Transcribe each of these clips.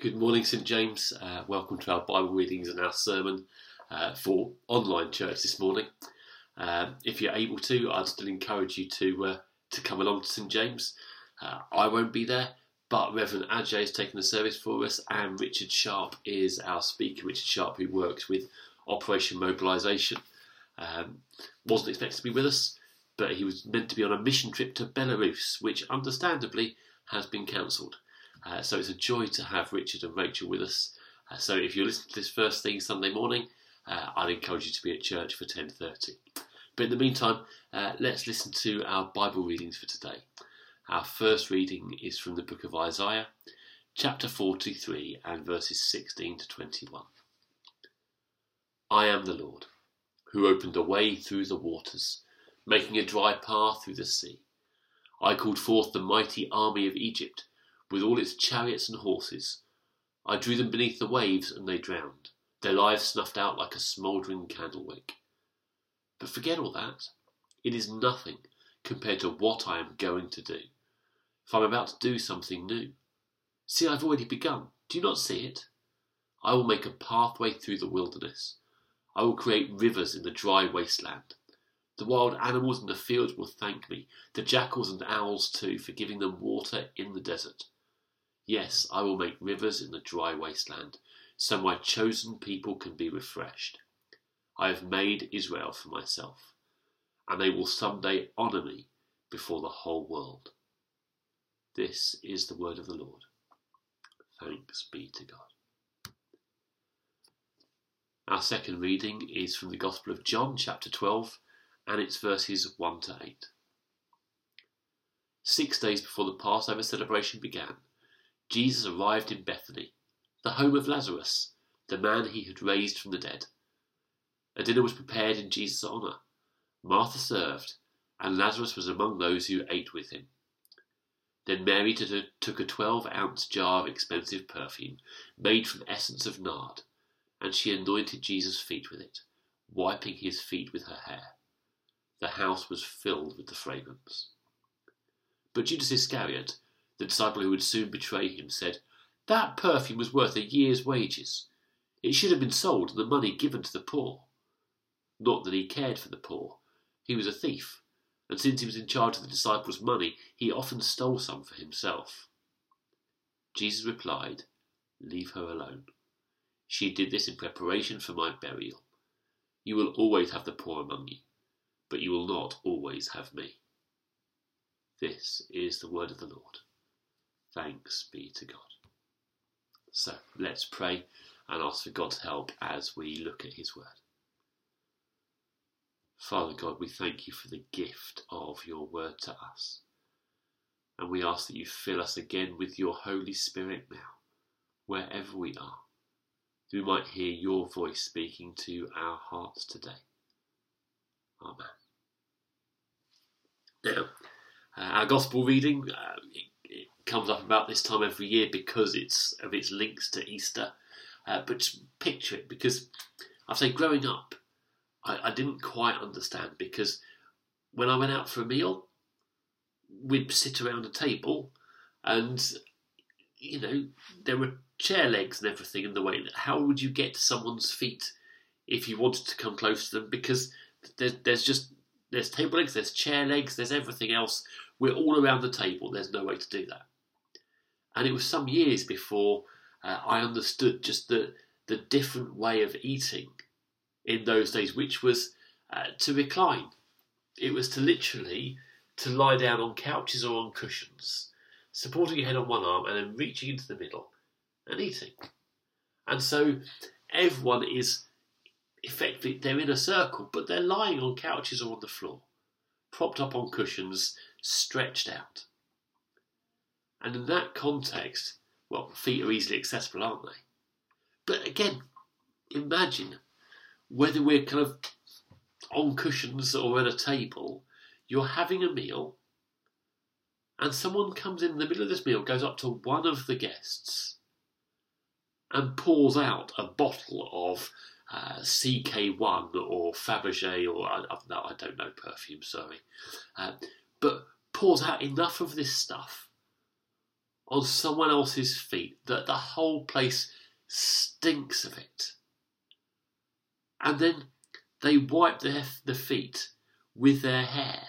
Good morning, St James. Uh, welcome to our Bible readings and our sermon uh, for online church this morning. Um, if you're able to, I'd still encourage you to uh, to come along to St James. Uh, I won't be there, but Reverend Ajay is taking the service for us, and Richard Sharp is our speaker. Richard Sharp, who works with Operation Mobilisation, um, wasn't expected to be with us, but he was meant to be on a mission trip to Belarus, which understandably has been cancelled. Uh, so it's a joy to have Richard and Rachel with us. Uh, so if you're listening to this first thing Sunday morning, uh, I'd encourage you to be at church for 10.30. But in the meantime, uh, let's listen to our Bible readings for today. Our first reading is from the book of Isaiah, chapter 43 and verses 16 to 21. I am the Lord, who opened a way through the waters, making a dry path through the sea. I called forth the mighty army of Egypt, with all its chariots and horses. I drew them beneath the waves, and they drowned, their lives snuffed out like a smouldering candle wick. But forget all that. It is nothing compared to what I am going to do. If I'm about to do something new. See, I've already begun. Do you not see it? I will make a pathway through the wilderness. I will create rivers in the dry wasteland. The wild animals in the fields will thank me, the jackals and owls too, for giving them water in the desert. Yes, I will make rivers in the dry wasteland, so my chosen people can be refreshed. I have made Israel for myself, and they will someday honour me before the whole world. This is the word of the Lord. Thanks be to God. Our second reading is from the Gospel of John, chapter 12, and it's verses 1 to 8. Six days before the Passover celebration began, Jesus arrived in Bethany, the home of Lazarus, the man he had raised from the dead. A dinner was prepared in Jesus' honour. Martha served, and Lazarus was among those who ate with him. Then Mary took a twelve ounce jar of expensive perfume, made from essence of nard, and she anointed Jesus' feet with it, wiping his feet with her hair. The house was filled with the fragrance. But Judas Iscariot, the disciple who would soon betray him, said, That perfume was worth a year's wages. It should have been sold and the money given to the poor. Not that he cared for the poor. He was a thief, and since he was in charge of the disciples' money, he often stole some for himself. Jesus replied, Leave her alone. She did this in preparation for my burial. You will always have the poor among you, but you will not always have me. This is the word of the Lord. Thanks be to God. So let's pray and ask for God's help as we look at His word. Father God, we thank you for the gift of your word to us. And we ask that you fill us again with your Holy Spirit now, wherever we are, that we might hear your voice speaking to our hearts today. Amen. Now, uh, our gospel reading uh, comes up about this time every year because it's of its links to Easter. Uh, but picture it because I say growing up, I, I didn't quite understand because when I went out for a meal, we'd sit around a table and you know there were chair legs and everything in the way. How would you get to someone's feet if you wanted to come close to them? Because there's, there's just there's table legs, there's chair legs, there's everything else. We're all around the table. There's no way to do that. And it was some years before uh, I understood just the the different way of eating in those days, which was uh, to recline. It was to literally to lie down on couches or on cushions, supporting your head on one arm and then reaching into the middle and eating. And so everyone is effectively they're in a circle, but they're lying on couches or on the floor, propped up on cushions, stretched out. And in that context, well, feet are easily accessible, aren't they? But again, imagine whether we're kind of on cushions or at a table, you're having a meal, and someone comes in, in the middle of this meal, goes up to one of the guests, and pours out a bottle of uh, CK1 or Fabergé or I, no, I don't know perfume, sorry, uh, but pours out enough of this stuff on someone else's feet that the whole place stinks of it. And then they wipe their the feet with their hair.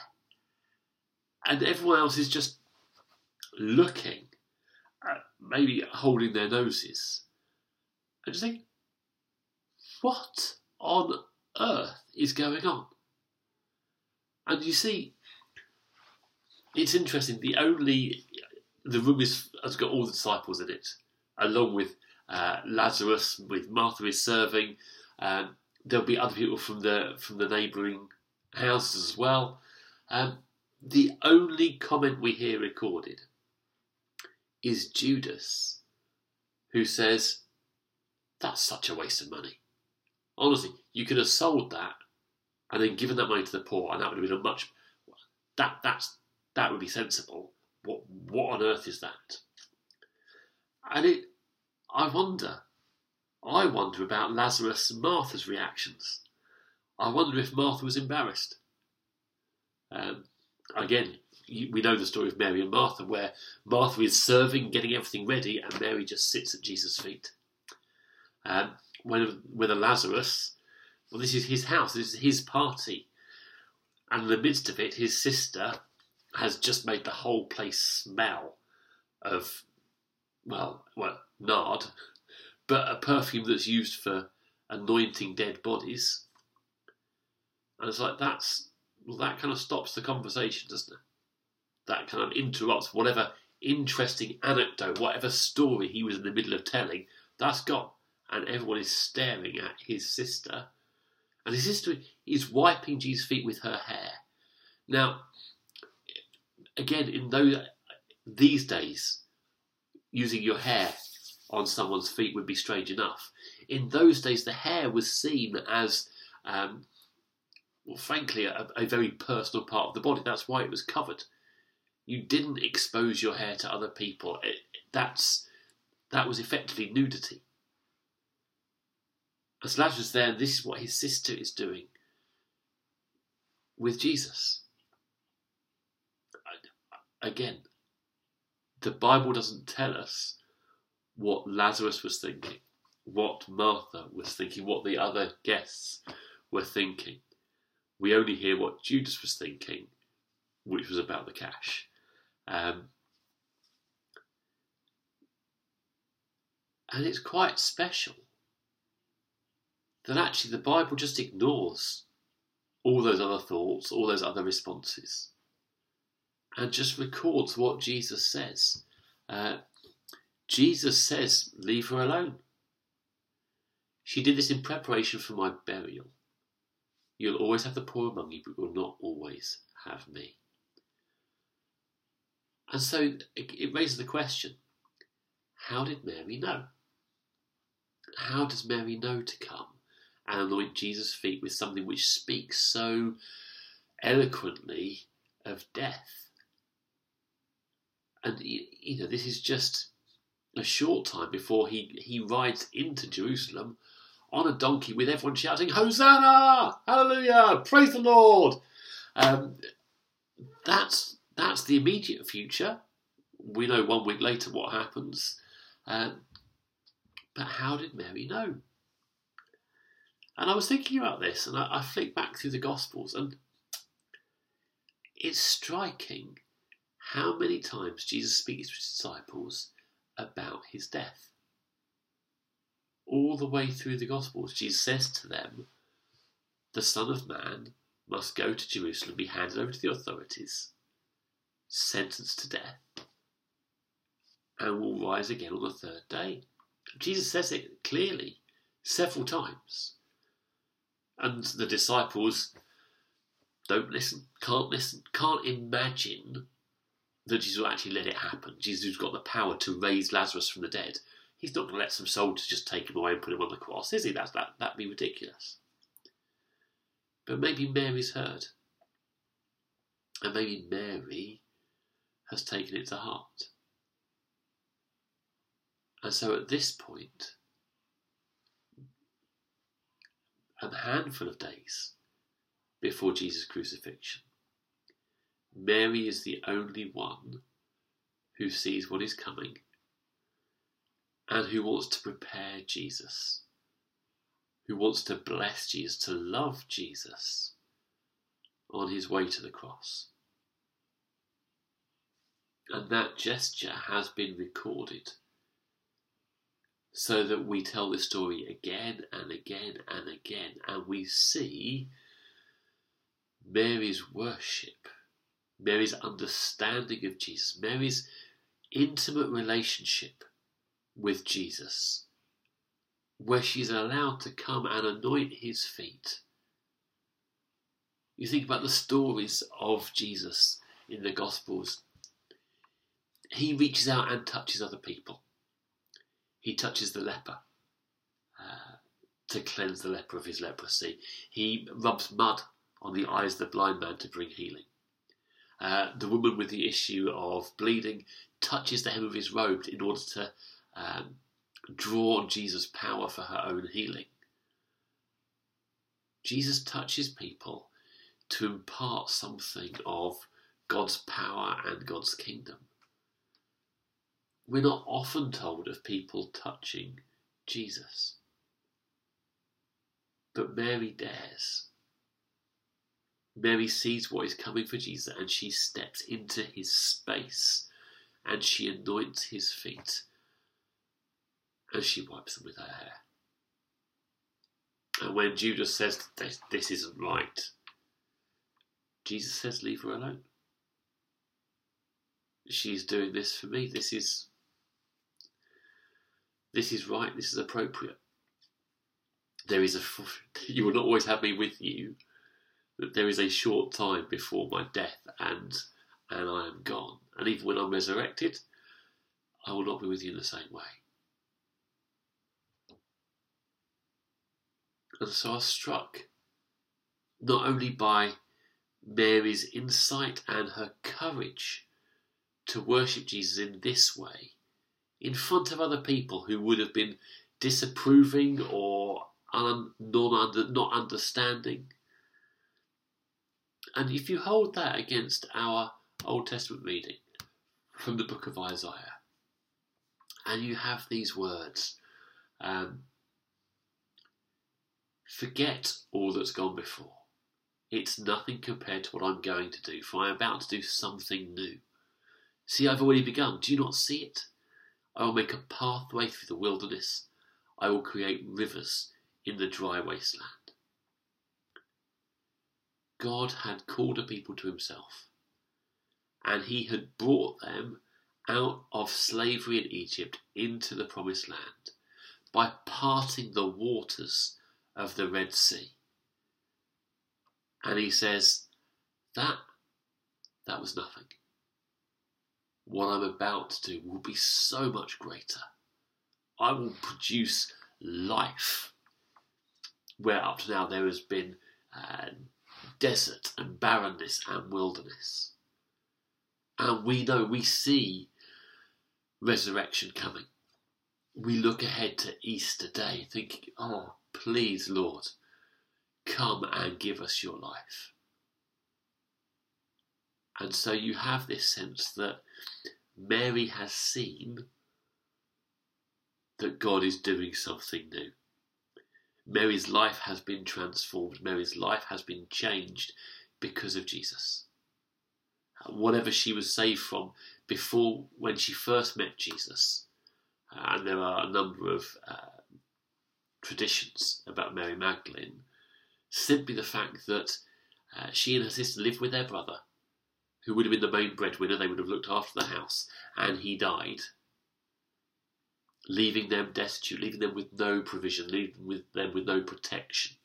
And everyone else is just looking, at maybe holding their noses. And just think, what on earth is going on? And you see, it's interesting. The only the room is has got all the disciples in it, along with uh, Lazarus, with Martha is serving. Um, there'll be other people from the from the neighbouring houses as well. Um, the only comment we hear recorded is Judas, who says, "That's such a waste of money." Honestly, you could have sold that and then given that money to the poor, and that would have been a much that that's that would be sensible. What what on earth is that? And it, I wonder, I wonder about Lazarus and Martha's reactions. I wonder if Martha was embarrassed. Um, again, we know the story of Mary and Martha, where Martha is serving, getting everything ready, and Mary just sits at Jesus' feet. Um, when with a Lazarus, well, this is his house, this is his party, and in the midst of it, his sister has just made the whole place smell of, well, well, nard, but a perfume that's used for anointing dead bodies. And it's like that's that kind of stops the conversation, doesn't it? That kind of interrupts whatever interesting anecdote, whatever story he was in the middle of telling. That's gone, and everyone is staring at his sister, and his sister is wiping Jesus' feet with her hair. Now, again, in those these days, using your hair on someone's feet would be strange enough. In those days, the hair was seen as, um, well, frankly, a, a very personal part of the body. That's why it was covered. You didn't expose your hair to other people. It, that's that was effectively nudity. As Lazarus there, this is what his sister is doing with Jesus again, the Bible doesn't tell us what Lazarus was thinking, what Martha was thinking, what the other guests were thinking. We only hear what Judas was thinking, which was about the cash. Um, and it's quite special that actually the Bible just ignores all those other thoughts, all those other responses and just records what Jesus says. Uh, Jesus says, Leave her alone. She did this in preparation for my burial. You'll always have the poor among you, but you'll not always have me. And so it, it raises the question how did Mary know? How does Mary know to come and anoint Jesus' feet with something which speaks so eloquently of death? And you know this is just a short time before he he rides into Jerusalem on a donkey with everyone shouting Hosanna, Hallelujah, praise the Lord. Um, that's that's the immediate future. We know one week later what happens, um, but how did Mary know? And I was thinking about this, and I, I flicked back through the Gospels, and it's striking how many times Jesus speaks to his disciples about his death. All the way through the Gospels, Jesus says to them, The Son of Man must go to Jerusalem, be handed over to the authorities, sentenced to death, and will rise again on the third day. Jesus says it clearly several times. And the disciples don't listen, can't listen, can't imagine that Jesus will actually let it happen. Jesus, who's got the power to raise Lazarus from the dead, he's not going to let some soldiers just take him away and put him on the cross, is he? That's, that, that'd be ridiculous. But maybe Mary's heard. And maybe Mary has taken it to heart. And so at this point, a handful of days before Jesus' crucifixion, Mary is the only one who sees what is coming and who wants to prepare Jesus, who wants to bless Jesus, to love Jesus on his way to the cross. And that gesture has been recorded so that we tell the story again and again and again, and we see Mary's worship, Mary's understanding of Jesus, Mary's intimate relationship with Jesus, where she's allowed to come and anoint his feet. You think about the stories of Jesus in the Gospels. He reaches out and touches other people he touches the leper uh, to cleanse the leper of his leprosy. He rubs mud on the eyes of the blind man to bring healing. Uh, the woman with the issue of bleeding touches the hem of his robe in order to um, draw on Jesus' power for her own healing. Jesus touches people to impart something of God's power and God's kingdom. We're not often told of people touching Jesus. But Mary dares. Mary sees what is coming for Jesus and she steps into his space and she anoints his feet and she wipes them with her hair. And when Judas says, This, this isn't right, Jesus says, Leave her alone. She's doing this for me. This is this is right, this is appropriate. There is a, you will not always have me with you, that there is a short time before my death and, and I am gone. And even when I'm resurrected, I will not be with you in the same way. And so I was struck not only by Mary's insight and her courage to worship Jesus in this way, in front of other people who would have been disapproving or un, non under, not understanding. And if you hold that against our Old Testament reading from the book of Isaiah, and you have these words, um, forget all that's gone before. It's nothing compared to what I'm going to do, for I am about to do something new. See, I've already begun. Do you not see it? I will make a pathway through the wilderness. I will create rivers in the dry wasteland. God had called a people to himself, and he had brought them out of slavery in Egypt into the promised land by parting the waters of the Red Sea. And he says, that that was nothing what I'm about to do will be so much greater. I will produce life where up to now there has been uh, desert and barrenness and wilderness. And we know, we see resurrection coming. We look ahead to Easter Day thinking, oh, please, Lord, come and give us your life. And so you have this sense that Mary has seen that God is doing something new. Mary's life has been transformed. Mary's life has been changed because of Jesus. Whatever she was saved from before, when she first met Jesus, uh, and there are a number of uh, traditions about Mary Magdalene, simply the fact that uh, she and her sister lived with their brother who would have been the main breadwinner, they would have looked after the house, and he died, leaving them destitute, leaving them with no provision, leaving them with no protection.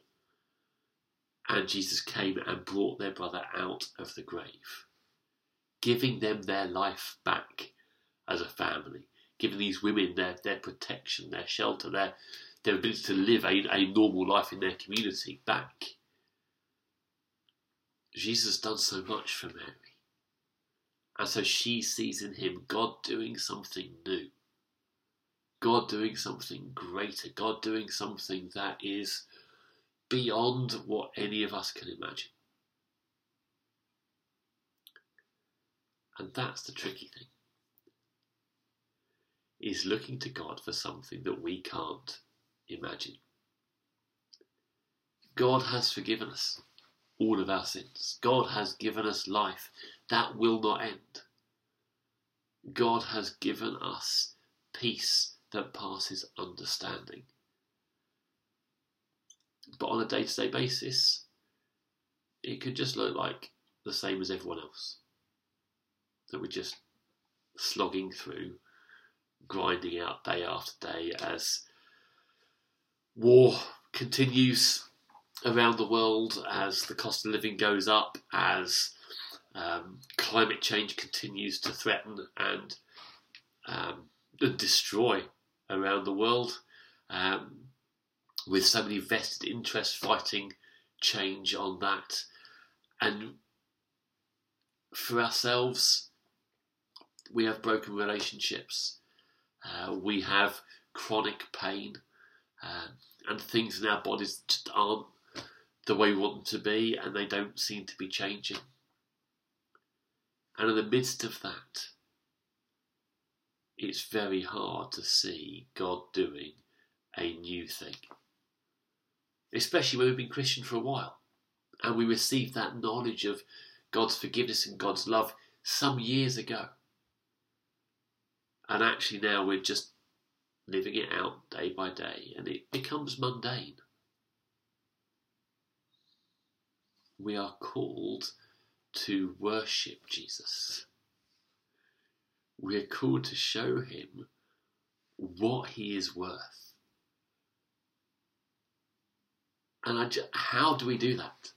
And Jesus came and brought their brother out of the grave, giving them their life back as a family, giving these women their, their protection, their shelter, their, their ability to live a, a normal life in their community back. Jesus has done so much for Mary. And so she sees in him God doing something new, God doing something greater, God doing something that is beyond what any of us can imagine. And that's the tricky thing. is looking to God for something that we can't imagine. God has forgiven us all of our sins. God has given us life that will not end. God has given us peace that passes understanding. But on a day to day basis, it could just look like the same as everyone else. That we're just slogging through, grinding out day after day as war continues around the world, as the cost of living goes up, as um, climate change continues to threaten and um, destroy around the world, um, with so many vested interests fighting change on that. And for ourselves, we have broken relationships, uh, we have chronic pain, uh, and things in our bodies just aren't the way we want them to be, and they don't seem to be changing. And in the midst of that, it's very hard to see God doing a new thing. Especially when we've been Christian for a while and we received that knowledge of God's forgiveness and God's love some years ago. And actually, now we're just living it out day by day and it becomes mundane. We are called to worship Jesus. We are called to show him what he is worth. And just, how do we do that?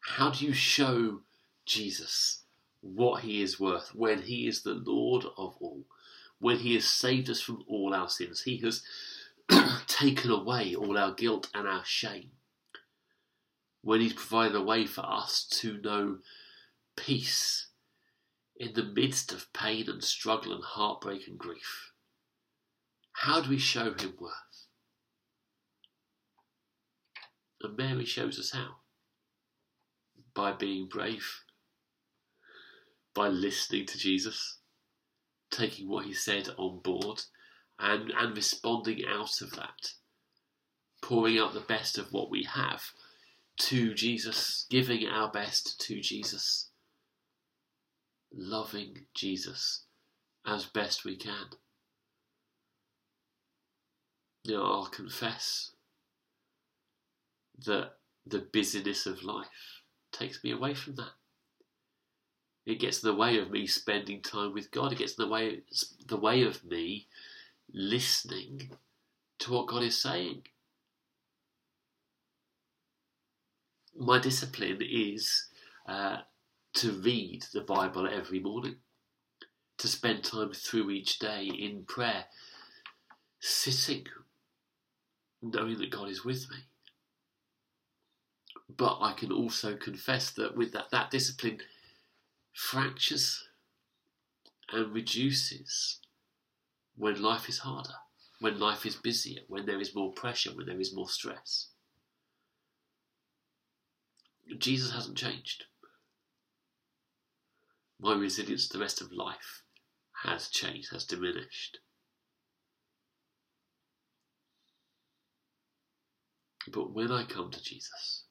How do you show Jesus what he is worth when he is the Lord of all? When he has saved us from all our sins, he has taken away all our guilt and our shame. When he's provided a way for us to know peace in the midst of pain and struggle and heartbreak and grief? How do we show him worth? And Mary shows us how. By being brave, by listening to Jesus, taking what he said on board, and, and responding out of that, pouring out the best of what we have to Jesus, giving our best to Jesus loving Jesus as best we can. You know, I'll confess that the busyness of life takes me away from that. It gets in the way of me spending time with God. It gets in the way, the way of me listening to what God is saying. My discipline is uh, to read the Bible every morning, to spend time through each day in prayer, sitting, knowing that God is with me. But I can also confess that with that, that discipline fractures and reduces when life is harder, when life is busier, when there is more pressure, when there is more stress. Jesus hasn't changed my resilience to the rest of life has changed, has diminished. But when I come to Jesus,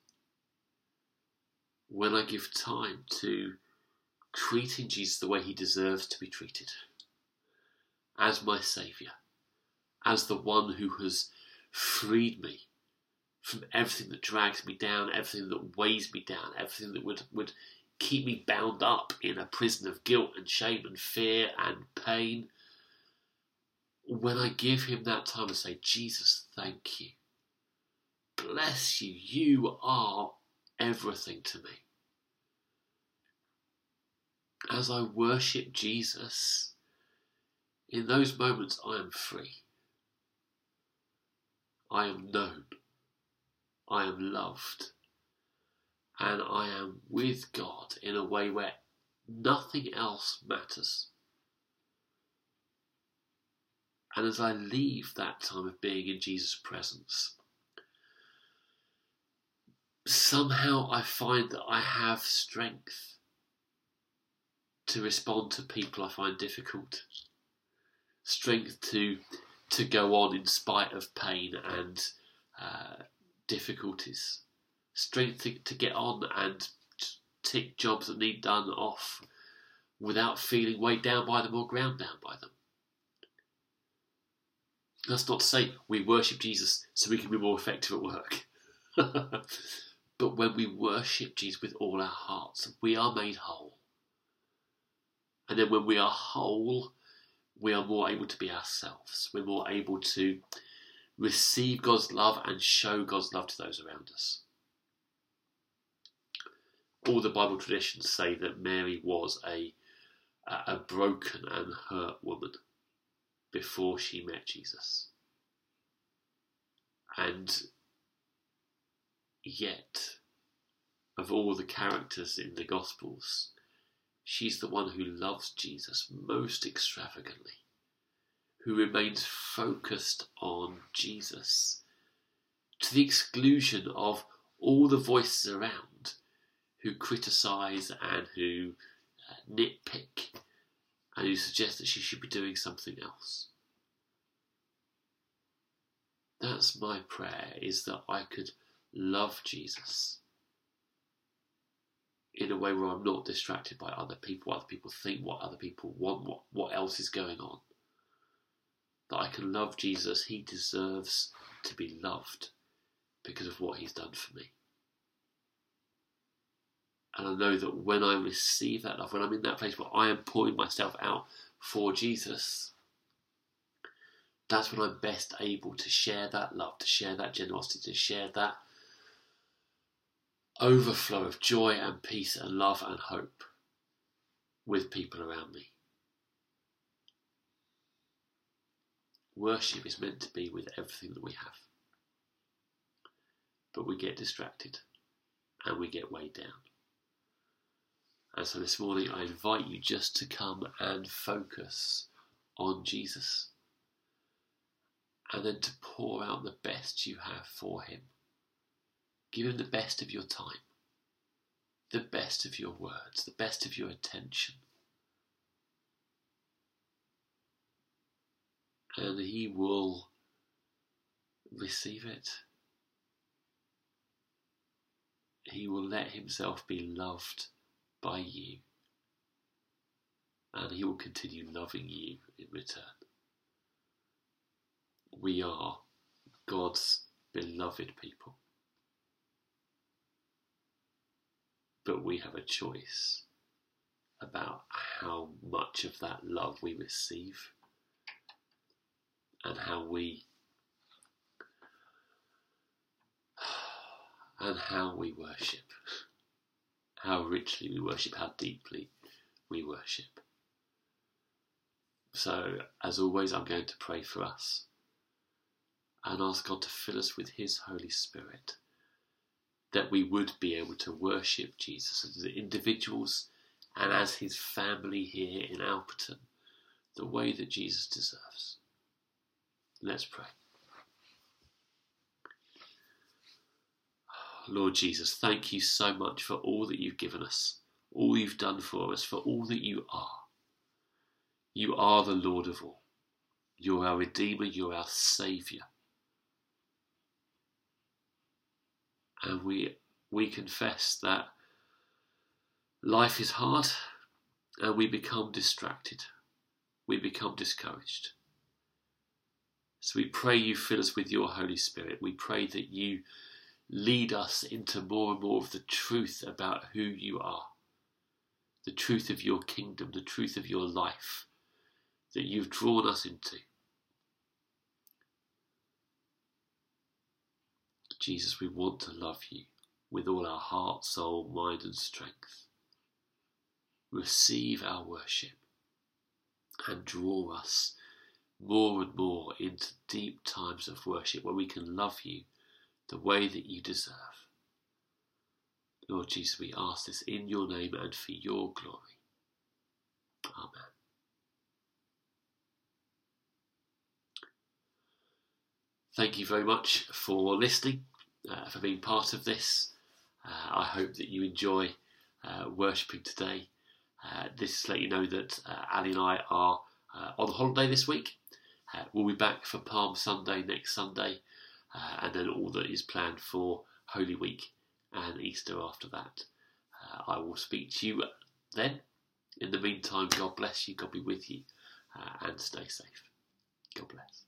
when I give time to treating Jesus the way he deserves to be treated, as my Saviour, as the one who has freed me from everything that drags me down, everything that weighs me down, everything that would, would keep me bound up in a prison of guilt and shame and fear and pain. When I give him that time and say, Jesus, thank you. Bless you. You are everything to me. As I worship Jesus, in those moments I am free. I am known. I am loved and I am with God in a way where nothing else matters. And as I leave that time of being in Jesus' presence, somehow I find that I have strength to respond to people I find difficult, strength to to go on in spite of pain and uh, difficulties, strength to, to get on and tick jobs that need done off without feeling weighed down by them or ground down by them. That's not to say we worship Jesus so we can be more effective at work. but when we worship Jesus with all our hearts, we are made whole. And then when we are whole, we are more able to be ourselves. We're more able to receive God's love and show God's love to those around us. All the Bible traditions say that Mary was a, a broken and hurt woman before she met Jesus. And yet, of all the characters in the Gospels, she's the one who loves Jesus most extravagantly, who remains focused on Jesus to the exclusion of all the voices around who criticize and who uh, nitpick and who suggest that she should be doing something else. That's my prayer, is that I could love Jesus in a way where I'm not distracted by other people, what other people think, what other people want, what, what else is going on. That I can love Jesus, he deserves to be loved because of what he's done for me. And I know that when I receive that love, when I'm in that place where I am pouring myself out for Jesus, that's when I'm best able to share that love, to share that generosity, to share that overflow of joy and peace and love and hope with people around me. Worship is meant to be with everything that we have. But we get distracted and we get weighed down. And so this morning I invite you just to come and focus on Jesus. And then to pour out the best you have for him. Give him the best of your time, the best of your words, the best of your attention. And he will receive it. He will let himself be loved by you. And He will continue loving you in return. We are God's beloved people. But we have a choice about how much of that love we receive and how we and how we worship how richly we worship, how deeply we worship. So, as always, I'm going to pray for us and ask God to fill us with His Holy Spirit, that we would be able to worship Jesus as individuals and as His family here in Alperton, the way that Jesus deserves. Let's pray. Lord Jesus, thank you so much for all that you've given us, all you've done for us, for all that you are. You are the Lord of all. You're our Redeemer, you're our Saviour. And we, we confess that life is hard and we become distracted. We become discouraged. So we pray you fill us with your Holy Spirit. We pray that you lead us into more and more of the truth about who you are, the truth of your kingdom, the truth of your life that you've drawn us into. Jesus, we want to love you with all our heart, soul, mind, and strength. Receive our worship and draw us more and more into deep times of worship where we can love you the way that you deserve. Lord Jesus, we ask this in your name and for your glory. Amen. Thank you very much for listening, uh, for being part of this. Uh, I hope that you enjoy uh, worshipping today. Uh, this is to let you know that uh, Ali and I are uh, on holiday this week. We'll be back for Palm Sunday next Sunday, uh, and then all that is planned for Holy Week and Easter after that. Uh, I will speak to you then. In the meantime, God bless you, God be with you, uh, and stay safe. God bless.